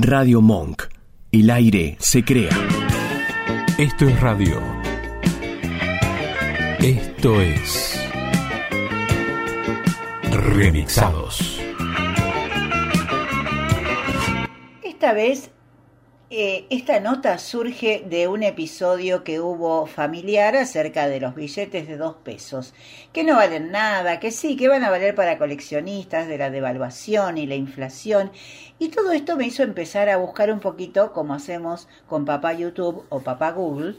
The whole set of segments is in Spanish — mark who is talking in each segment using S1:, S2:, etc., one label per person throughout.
S1: Radio Monk. El aire se crea.
S2: Esto es radio. Esto es. Remixados.
S3: Esta vez, eh, esta nota surge de un episodio que hubo familiar acerca de los billetes de dos pesos, que no valen nada, que sí, que van a valer para coleccionistas de la devaluación y la inflación. Y todo esto me hizo empezar a buscar un poquito, como hacemos con papá YouTube o papá Google,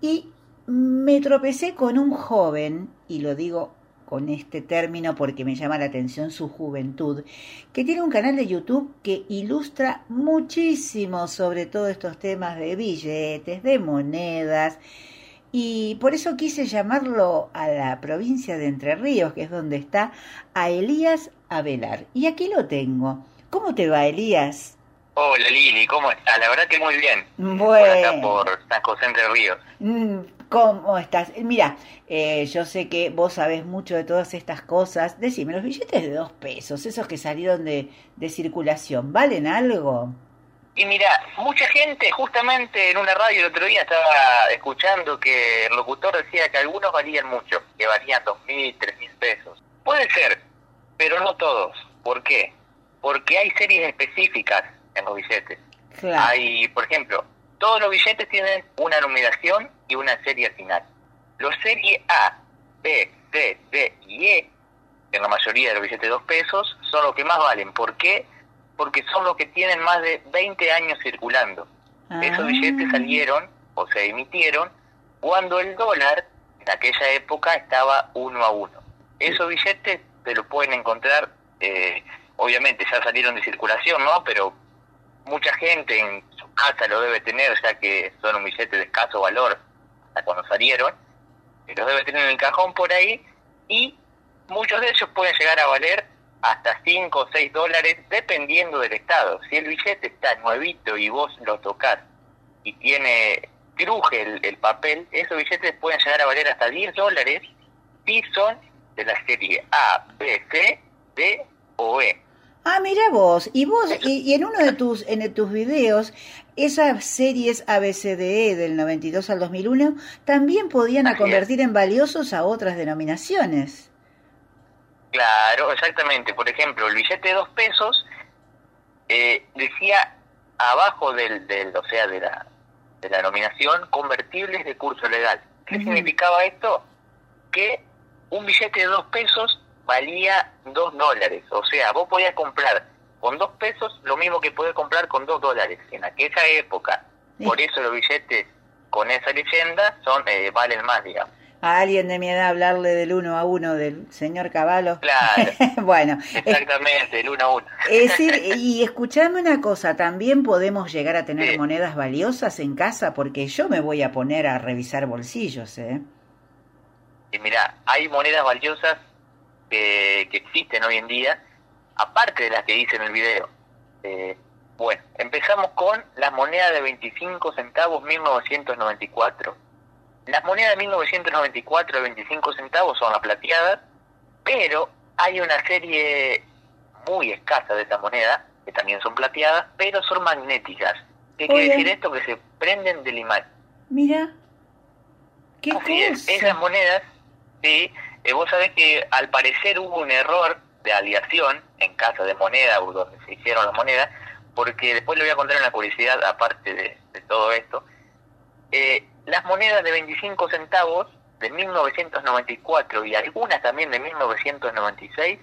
S3: y me tropecé con un joven, y lo digo con este término porque me llama la atención su juventud, que tiene un canal de YouTube que ilustra muchísimo sobre todos estos temas de billetes, de monedas, y por eso quise llamarlo a la provincia de Entre Ríos, que es donde está, a Elías Avelar. Y aquí lo tengo. ¿Cómo te va, Elías?
S4: Hola Lili, ¿cómo estás? La verdad que muy bien.
S3: Bueno.
S4: Por acá por San José Entre Ríos.
S3: ¿Cómo estás? Mira, eh, yo sé que vos sabés mucho de todas estas cosas. Decime, los billetes de dos pesos, esos que salieron de, de circulación, ¿valen algo?
S4: Y mira, mucha gente, justamente en una radio el otro día estaba escuchando que el locutor decía que algunos valían mucho, que valían dos mil, tres mil pesos. Puede ser, pero no todos. ¿Por qué? Porque hay series específicas en los billetes.
S3: Claro.
S4: Hay, por ejemplo, todos los billetes tienen una numeración y una serie final. Los serie A, B, C, D y E, en la mayoría de los billetes de dos pesos, son los que más valen. ¿Por qué? Porque son los que tienen más de 20 años circulando. Esos
S3: Ah.
S4: billetes salieron o se emitieron cuando el dólar en aquella época estaba uno a uno. Esos billetes se los pueden encontrar, eh, obviamente ya salieron de circulación, ¿no? Pero mucha gente en su casa lo debe tener, ya que son un billete de escaso valor hasta cuando salieron, y los debe tener en el cajón por ahí, y muchos de ellos pueden llegar a valer hasta 5 o 6 dólares, dependiendo del estado. Si el billete está nuevito y vos lo tocas y tiene cruje el, el papel, esos billetes pueden llegar a valer hasta 10 dólares si son de la serie A, B, C, D o E.
S3: Ah, mira vos, y vos, y, y en uno de tus, en tus videos, esas series ABCDE E del 92 al 2001 también podían a convertir en valiosos a otras denominaciones.
S4: Claro, exactamente. Por ejemplo, el billete de dos pesos eh, decía abajo del, del, o sea, de la, de la nominación, convertibles de curso legal. ¿Qué significaba esto? Que un billete de dos pesos valía dos dólares. O sea, vos podías comprar con dos pesos lo mismo que podés comprar con dos dólares en aquella época. Por eso los billetes con esa leyenda son eh, valen más, digamos.
S3: A alguien de mi edad hablarle del uno a uno del señor Caballo.
S4: Claro.
S3: bueno,
S4: Exactamente, el uno a uno.
S3: es decir, y escuchame una cosa, también podemos llegar a tener
S4: Sí.
S3: monedas valiosas en casa porque yo me voy a poner a revisar bolsillos, ¿eh?
S4: Y mira, hay monedas valiosas que, que existen hoy en día, aparte de las que hice en el video. Eh, bueno, empezamos con las monedas de 25 centavos 1994. Las monedas de 1994 de 25 centavos son las plateadas, pero hay una serie muy escasa de esta moneda, que también son plateadas, pero son magnéticas. ¿Qué quiere decir esto? Que se prenden del imán.
S3: Mira, qué
S4: Así es,
S3: cosa.
S4: esas monedas, sí, vos sabés que al parecer hubo un error de aliación en casa de moneda donde se hicieron las monedas, porque después le voy a contar una curiosidad aparte de, todo esto. Eh, las monedas de 25 centavos de 1994 y algunas también de 1996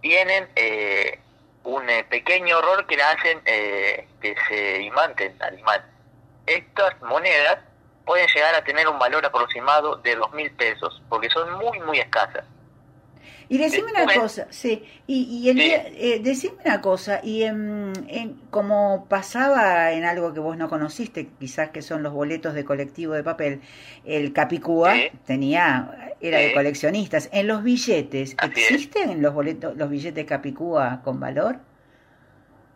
S4: tienen eh, un eh, pequeño error que la hacen que se imanten al imán. Estas monedas pueden llegar a tener un valor aproximado de dos mil pesos, porque son muy, muy escasas.
S3: Y decime una
S4: Después-
S3: cosa, sí, y, y el
S4: Sí.
S3: día- eh, decime una cosa, y en, en- como pasaba en algo que vos no conociste, quizás que son los boletos de colectivo de papel, el Capicúa
S4: Sí.
S3: tenía, era de coleccionistas. En los billetes,
S4: Así es.
S3: ¿existen los boletos, los billetes Capicúa con valor?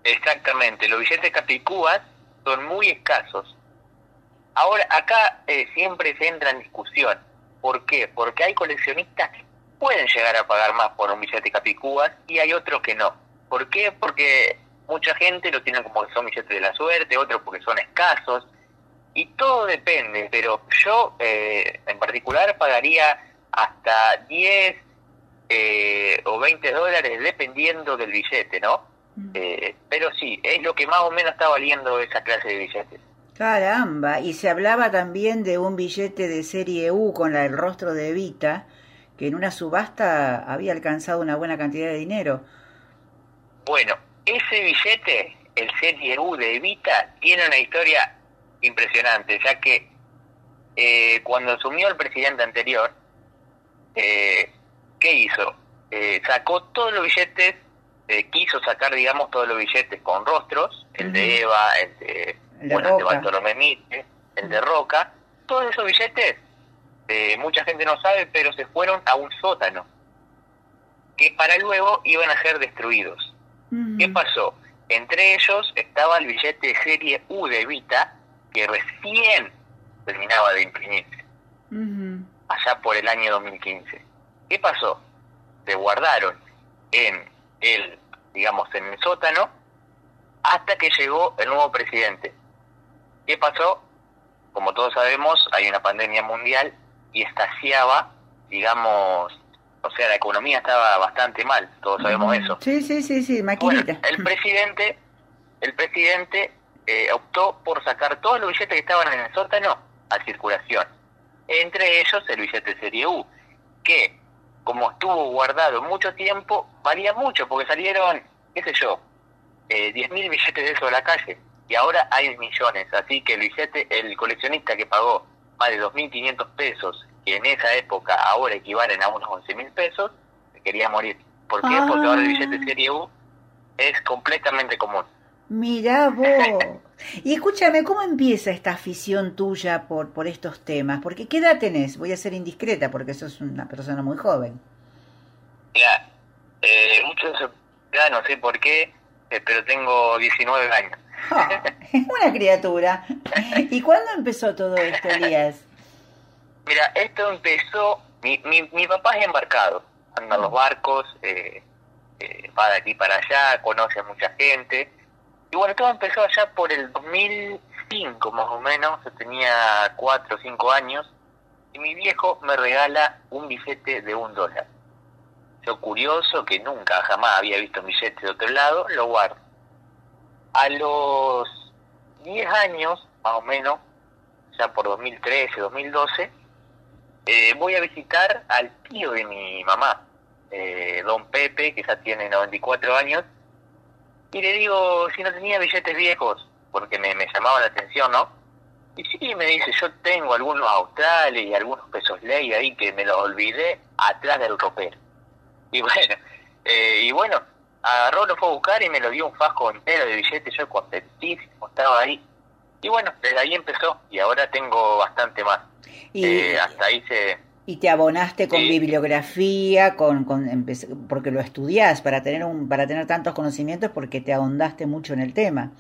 S4: Exactamente, los billetes capicúas son muy escasos. Ahora, acá eh, siempre se entra en discusión. ¿Por qué? Porque hay coleccionistas que pueden llegar a pagar más por un billete capicúas y hay otros que no. ¿Por qué? Porque mucha gente lo tiene como que son billetes de la suerte, otros porque son escasos, y todo depende, pero yo eh, en particular pagaría hasta 10 eh, o 20 dólares dependiendo del billete, ¿no? Eh, pero sí, es lo que más o menos está valiendo esa clase de billetes.
S3: Caramba, y se hablaba también de un billete de serie U con la, el rostro de Evita, que en una subasta había alcanzado una buena cantidad de dinero.
S4: Bueno, ese billete, el serie U de Evita, tiene una historia impresionante, ya que eh, cuando asumió el presidente anterior, eh, ¿qué hizo? Eh, sacó todos los billetes, eh, quiso sacar, digamos, todos los billetes con rostros, el de Eva, el de,
S3: El de
S4: bueno, el de. Bartolomé Mitre, el de Roca, todos esos billetes, eh, mucha gente no sabe, pero se fueron a un sótano, que para luego iban a ser destruidos. ¿Qué pasó? Entre ellos estaba el billete de serie U de Vita, que recién terminaba de imprimirse, allá por el año 2015. ¿Qué pasó? Se guardaron en el, digamos, en el sótano, hasta que llegó el nuevo presidente. ¿Qué pasó? Como todos sabemos, hay una pandemia mundial y estaciaba, digamos, o sea, la economía estaba bastante mal, todos sabemos eso.
S3: Sí, sí, sí, sí,
S4: Bueno,
S3: maquinita.
S4: el presidente, el presidente eh, optó por sacar todos los billetes que estaban en el sótano a circulación. Entre ellos el billete serie U, que como estuvo guardado mucho tiempo, valía mucho, porque salieron, qué sé yo, eh, 10.000 billetes de eso a la calle. Y ahora hay millones, así que el billete, el coleccionista que pagó más de 2.500 pesos, que en esa época ahora equivalen a unos 11.000 pesos, quería morir. ¿Por qué? Porque ahora el billete
S3: Ah.
S4: serie U es completamente común.
S3: Mirá vos. Y escúchame, ¿cómo empieza esta afición tuya por, por estos temas? Porque ¿qué edad tenés? Voy a ser indiscreta porque sos una persona muy joven.
S4: Mira, eh, muchos ya no sé por qué, eh, pero tengo 19 años.
S3: Una criatura. ¿Y cuándo empezó todo esto, Elías?
S4: Mira, esto empezó, mi, mi, mi papá es embarcado, anda los barcos, eh, eh, va de aquí para allá, conoce a mucha gente. Y bueno, todo empezó allá por el 2005 más o menos, yo tenía 4 o 5 años, y mi viejo me regala un billete de un dólar. Yo curioso, que nunca jamás había visto un billete de otro lado, lo guardo. A los 10 años, más o menos, ya por 2013, 2012, eh, voy a visitar al tío de mi mamá, eh, don Pepe, que ya tiene 94 años, y le digo si no tenía billetes viejos, porque me, me llamaba la atención, ¿no? Y sí, me dice, yo tengo algunos australes y algunos pesos ley ahí que me los olvidé atrás del ropero. Y bueno, eh, y bueno, agarró, lo fue a buscar y me lo dio un fasco entero de billetes, yo contentísimo, estaba ahí. Y bueno, desde ahí empezó y ahora tengo bastante más.
S3: Y,
S4: Eh, hasta ahí se...
S3: y te abonaste con
S4: Sí.
S3: bibliografía, con, con porque lo estudiás para tener un, para tener tantos conocimientos, porque te ahondaste mucho en el tema.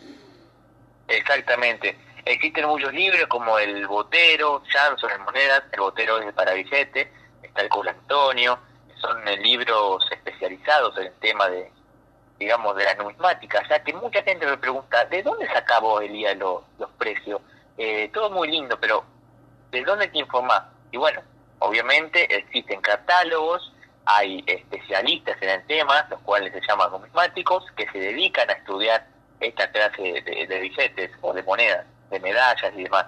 S4: Exactamente. Existen muchos libros como El Botero, Jansson en Monedas, El Botero es para billete, está el Cool Antonio, son eh, libros especializados en el tema de, digamos, de la numismática, ya que mucha gente me pregunta, ¿de dónde vos, Elías, los, los precios? Eh, todo muy lindo, pero ¿de dónde te informás? Y bueno, obviamente existen catálogos, hay especialistas en el tema, los cuales se llaman numismáticos, que se dedican a estudiar esta clase de billetes o de monedas, de medallas y demás.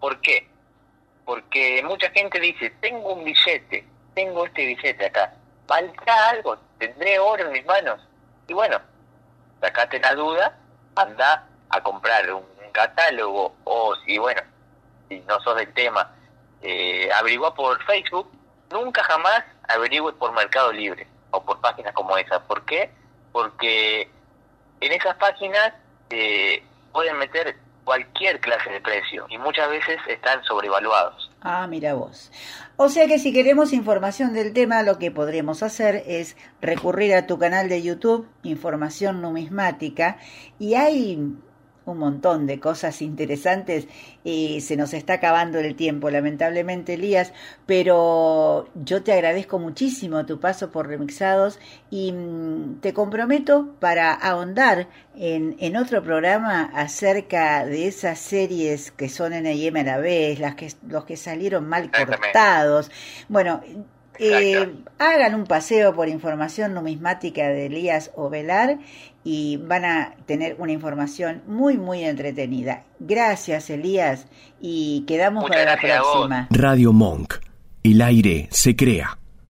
S4: ¿Por qué? Porque mucha gente dice, tengo un billete, tengo este billete acá, ¿valdrá algo? ¿Tendré oro en mis manos? Y bueno, sacate la duda, anda a comprar un, catálogo o si, bueno, si no sos del tema, eh, averigua por Facebook, nunca jamás averigüe por Mercado Libre o por páginas como esa. ¿Por qué? Porque en esas páginas eh, pueden meter cualquier clase de precio y muchas veces están sobrevaluados.
S3: Ah, mira vos. O sea que si queremos información del tema, lo que podríamos hacer es recurrir a tu canal de YouTube, Información Numismática, y hay un montón de cosas interesantes y se nos está acabando el tiempo, lamentablemente, Elías, pero yo te agradezco muchísimo tu paso por Remixados y mm, te comprometo para ahondar en, en otro programa acerca de esas series que son en el a la vez, las que, los que salieron mal cortados. Bueno, eh, hagan un paseo por información numismática de Elías Ovelar y van a tener una información muy, muy entretenida. Gracias, Elías, y quedamos para la próxima.
S1: Radio Monk. El aire se crea.